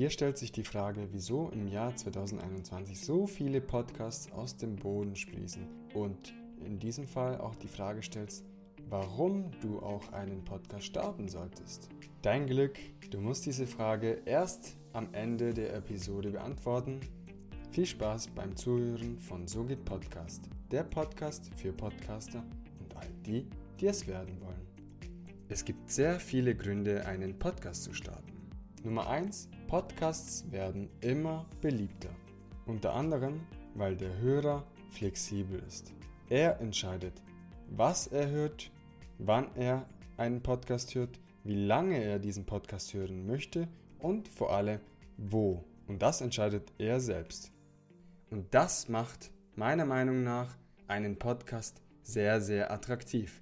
Dir stellt sich die Frage, wieso im Jahr 2021 so viele Podcasts aus dem Boden sprießen und in diesem Fall auch die Frage stellst, warum du auch einen Podcast starten solltest. Dein Glück, du musst diese Frage erst am Ende der Episode beantworten. Viel Spaß beim Zuhören von So geht Podcast, der Podcast für Podcaster und all die, die es werden wollen. Es gibt sehr viele Gründe, einen Podcast zu starten. Nummer 1. Podcasts werden immer beliebter. Unter anderem, weil der Hörer flexibel ist. Er entscheidet, was er hört, wann er einen Podcast hört, wie lange er diesen Podcast hören möchte und vor allem wo. Und das entscheidet er selbst. Und das macht meiner Meinung nach einen Podcast sehr, sehr attraktiv.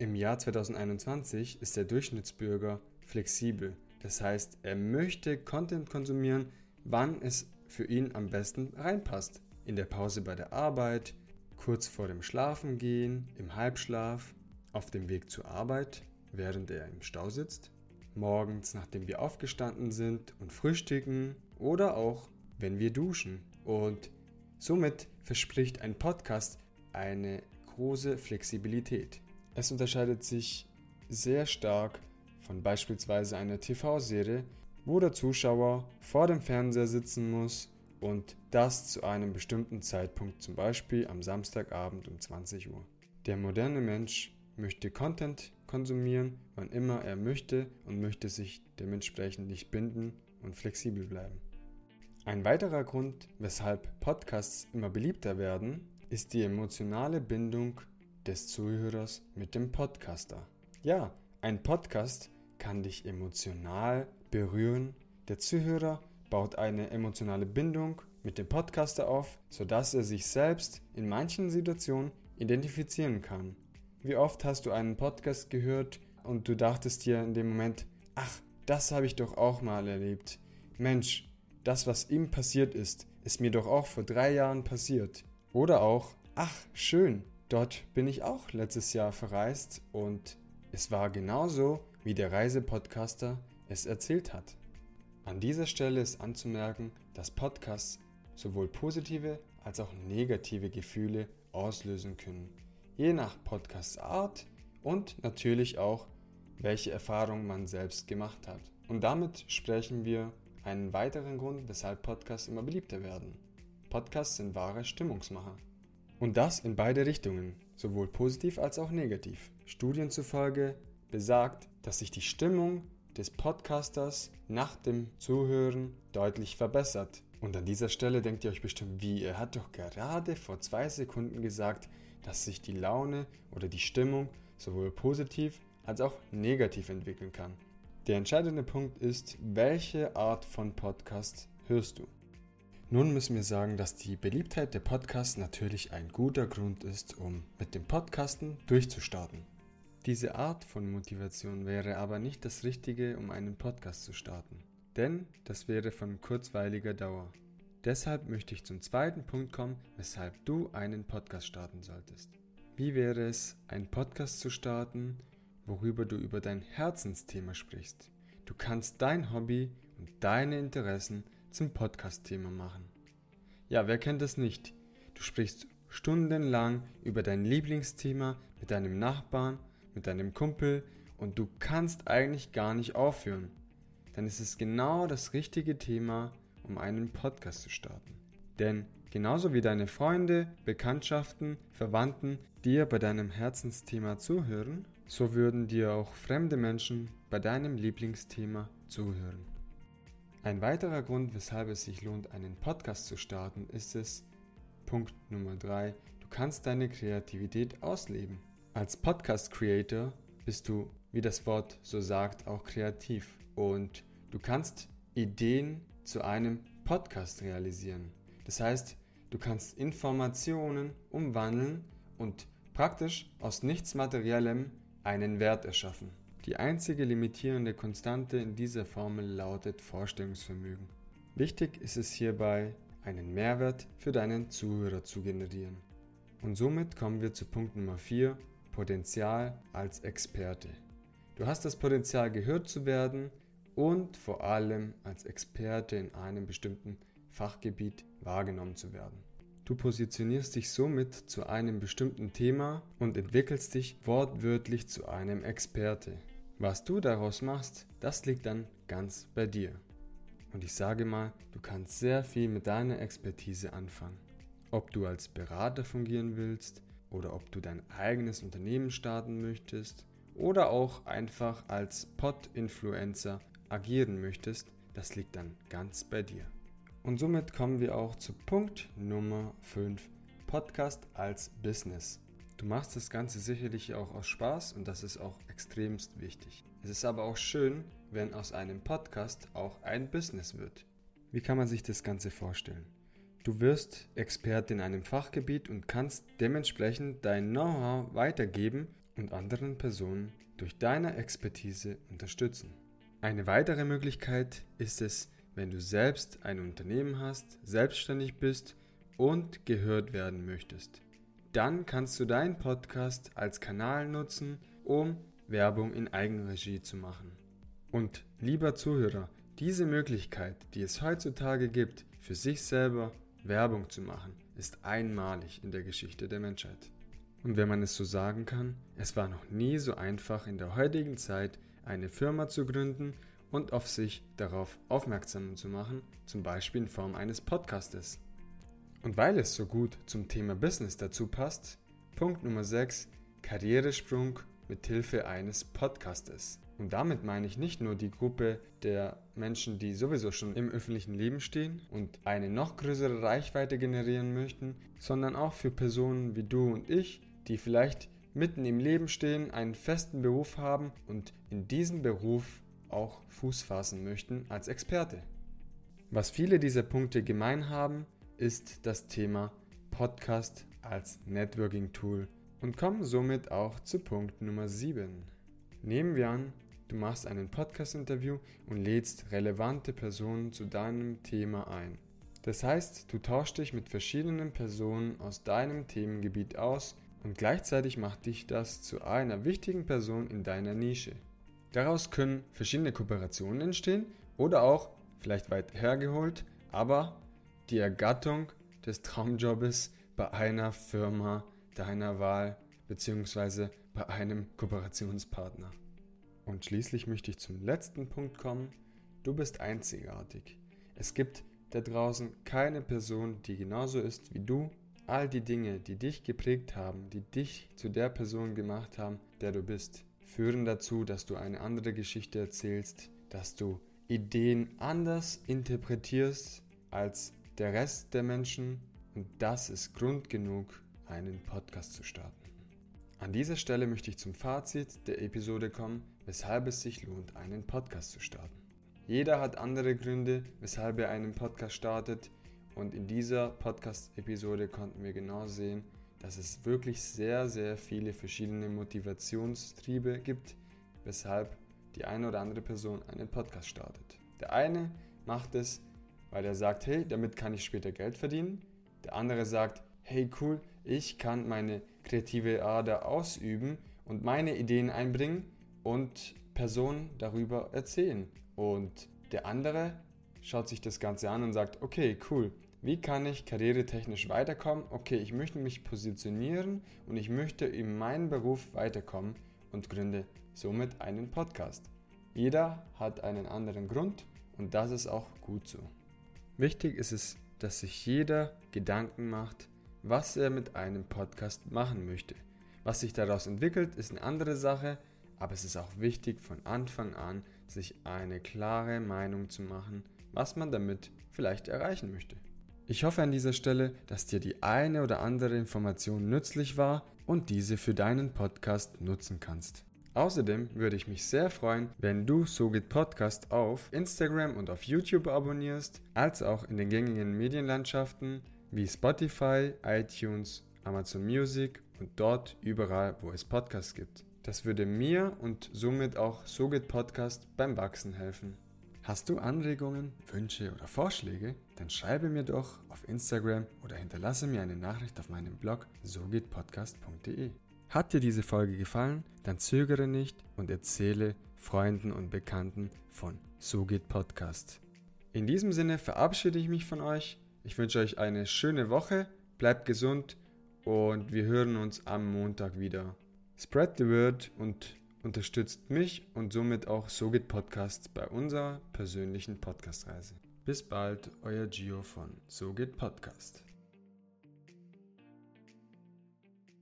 Im Jahr 2021 ist der Durchschnittsbürger flexibel. Das heißt, er möchte Content konsumieren, wann es für ihn am besten reinpasst. In der Pause bei der Arbeit, kurz vor dem Schlafengehen, im Halbschlaf, auf dem Weg zur Arbeit, während er im Stau sitzt, morgens, nachdem wir aufgestanden sind und frühstücken oder auch, wenn wir duschen. Und somit verspricht ein Podcast eine große Flexibilität. Es unterscheidet sich sehr stark von beispielsweise einer TV-Serie, wo der Zuschauer vor dem Fernseher sitzen muss und das zu einem bestimmten Zeitpunkt, zum Beispiel am Samstagabend um 20 Uhr. Der moderne Mensch möchte Content konsumieren, wann immer er möchte und möchte sich dementsprechend nicht binden und flexibel bleiben. Ein weiterer Grund, weshalb Podcasts immer beliebter werden, ist die emotionale Bindung des Zuhörers mit dem Podcaster. Ja, ein Podcast kann dich emotional berühren. Der Zuhörer baut eine emotionale Bindung mit dem Podcaster auf, sodass er sich selbst in manchen Situationen identifizieren kann. Wie oft hast du einen Podcast gehört und du dachtest dir in dem Moment, ach, das habe ich doch auch mal erlebt. Mensch, das, was ihm passiert ist, ist mir doch auch vor drei Jahren passiert. Oder auch, ach, schön, dort bin ich auch letztes Jahr verreist und es war genauso, wie der Reisepodcaster es erzählt hat. An dieser Stelle ist anzumerken, dass Podcasts sowohl positive als auch negative Gefühle auslösen können, je nach Podcastart und natürlich auch, welche Erfahrung man selbst gemacht hat. Und damit sprechen wir einen weiteren Grund, weshalb Podcasts immer beliebter werden. Podcasts sind wahre Stimmungsmacher. Und das in beide Richtungen, sowohl positiv als auch negativ. Studien zufolge besagt, dass sich die Stimmung des Podcasters nach dem Zuhören deutlich verbessert. Und an dieser Stelle denkt ihr euch bestimmt, wie, er hat doch gerade vor zwei Sekunden gesagt, dass sich die Laune oder die Stimmung sowohl positiv als auch negativ entwickeln kann. Der entscheidende Punkt ist, welche Art von Podcast hörst du? Nun müssen wir sagen, dass die Beliebtheit der Podcasts natürlich ein guter Grund ist, um mit dem Podcasten durchzustarten. Diese Art von Motivation wäre aber nicht das Richtige, um einen Podcast zu starten. Denn das wäre von kurzweiliger Dauer. Deshalb möchte ich zum zweiten Punkt kommen, weshalb du einen Podcast starten solltest. Wie wäre es, einen Podcast zu starten, worüber du über dein Herzensthema sprichst? Du kannst dein Hobby und deine Interessen zum Podcast-Thema machen. Ja, wer kennt das nicht? Du sprichst stundenlang über dein Lieblingsthema mit deinem Nachbarn mit deinem Kumpel und du kannst eigentlich gar nicht aufhören, dann ist es genau das richtige Thema, um einen Podcast zu starten. Denn genauso wie deine Freunde, Bekanntschaften, Verwandten dir bei deinem Herzensthema zuhören, so würden dir auch fremde Menschen bei deinem Lieblingsthema zuhören. Ein weiterer Grund, weshalb es sich lohnt, einen Podcast zu starten, ist es, Punkt Nummer 3, du kannst deine Kreativität ausleben. Als Podcast-Creator bist du, wie das Wort so sagt, auch kreativ und du kannst Ideen zu einem Podcast realisieren. Das heißt, du kannst Informationen umwandeln und praktisch aus nichts Materiellem einen Wert erschaffen. Die einzige limitierende Konstante in dieser Formel lautet Vorstellungsvermögen. Wichtig ist es hierbei, einen Mehrwert für deinen Zuhörer zu generieren. Und somit kommen wir zu Punkt Nummer 4 Potenzial als Experte. Du hast das Potenzial gehört zu werden und vor allem als Experte in einem bestimmten Fachgebiet wahrgenommen zu werden. Du positionierst dich somit zu einem bestimmten Thema und entwickelst dich wortwörtlich zu einem Experte. Was du daraus machst, das liegt dann ganz bei dir. Und ich sage mal, du kannst sehr viel mit deiner Expertise anfangen. Ob du als Berater fungieren willst oder ob du dein eigenes Unternehmen starten möchtest oder auch einfach als Pod-Influencer agieren möchtest, das liegt dann ganz bei dir. Und somit kommen wir auch zu Punkt Nummer 5, Podcast als Business. Du machst das Ganze sicherlich auch aus Spaß und das ist auch extremst wichtig. Es ist aber auch schön, wenn aus einem Podcast auch ein Business wird. Wie kann man sich das Ganze vorstellen? Du wirst Experte in einem Fachgebiet und kannst dementsprechend dein Know-how weitergeben und anderen Personen durch deine Expertise unterstützen. Eine weitere Möglichkeit ist es, wenn du selbst ein Unternehmen hast, selbstständig bist und gehört werden möchtest. Dann kannst du deinen Podcast als Kanal nutzen, um Werbung in Eigenregie zu machen. Und lieber Zuhörer, diese Möglichkeit, die es heutzutage gibt, für sich selber Werbung zu machen, ist einmalig in der Geschichte der Menschheit. Und wenn man es so sagen kann, es war noch nie so einfach in der heutigen Zeit, eine Firma zu gründen und auf sich darauf aufmerksam zu machen, zum Beispiel in Form eines Podcastes. Und weil es so gut zum Thema Business dazu passt, Punkt Nummer 6, Karrieresprung mit Hilfe eines Podcastes. Und damit meine ich nicht nur die Gruppe der Menschen, die sowieso schon im öffentlichen Leben stehen und eine noch größere Reichweite generieren möchten, sondern auch für Personen wie du und ich, die vielleicht mitten im Leben stehen, einen festen Beruf haben und in diesem Beruf auch Fuß fassen möchten als Experte. Was viele dieser Punkte gemein haben, ist das Thema Podcast als Networking-Tool und kommen somit auch zu Punkt Nummer 7. Nehmen wir an, du machst ein Podcast-Interview und lädst relevante Personen zu deinem Thema ein. Das heißt, du tauschst dich mit verschiedenen Personen aus deinem Themengebiet aus und gleichzeitig macht dich das zu einer wichtigen Person in deiner Nische. Daraus können verschiedene Kooperationen entstehen oder auch, vielleicht weit hergeholt, aber die Ergattung des Traumjobes bei einer Firma deiner Wahl bzw. bei einem Kooperationspartner. Und schließlich möchte ich zum letzten Punkt kommen. Du bist einzigartig. Es gibt da draußen keine Person, die genauso ist wie du. All die Dinge, die dich geprägt haben, die dich zu der Person gemacht haben, der du bist, führen dazu, dass du eine andere Geschichte erzählst, dass du Ideen anders interpretierst als der Rest der Menschen und das ist Grund genug, einen Podcast zu starten. An dieser Stelle möchte ich zum Fazit der Episode kommen, weshalb es sich lohnt, einen Podcast zu starten. Jeder hat andere Gründe, weshalb er einen Podcast startet und in dieser Podcast-Episode konnten wir genau sehen, dass es wirklich sehr, sehr viele verschiedene Motivationstriebe gibt, weshalb die eine oder andere Person einen Podcast startet. Der eine macht es, weil er sagt, hey, damit kann ich später Geld verdienen. Der andere sagt, hey, cool, ich kann meine kreative Ader ausüben und meine Ideen einbringen und Personen darüber erzählen. Und der andere schaut sich das Ganze an und sagt, okay, cool, wie kann ich karrieretechnisch weiterkommen? Okay, ich möchte mich positionieren und ich möchte in meinem Beruf weiterkommen und gründe somit einen Podcast. Jeder hat einen anderen Grund und das ist auch gut so. Wichtig ist es, dass sich jeder Gedanken macht, was er mit einem Podcast machen möchte. Was sich daraus entwickelt, ist eine andere Sache, aber es ist auch wichtig von Anfang an, sich eine klare Meinung zu machen, was man damit vielleicht erreichen möchte. Ich hoffe an dieser Stelle, dass dir die eine oder andere Information nützlich war und diese für deinen Podcast nutzen kannst. Außerdem würde ich mich sehr freuen, wenn du Sogit Podcast auf Instagram und auf YouTube abonnierst, als auch in den gängigen Medienlandschaften wie Spotify, iTunes, Amazon Music und dort überall, wo es Podcasts gibt. Das würde mir und somit auch Sogit Podcast beim Wachsen helfen. Hast du Anregungen, Wünsche oder Vorschläge? Dann schreibe mir doch auf Instagram oder hinterlasse mir eine Nachricht auf meinem Blog sogehtpodcast.de. Hat dir diese Folge gefallen? Dann zögere nicht und erzähle Freunden und Bekannten von So geht Podcast. In diesem Sinne verabschiede ich mich von euch. Ich wünsche euch eine schöne Woche, bleibt gesund und wir hören uns am Montag wieder. Spread the word und unterstützt mich und somit auch So geht Podcast bei unserer persönlichen Podcastreise. Bis bald, euer Gio von So geht Podcast.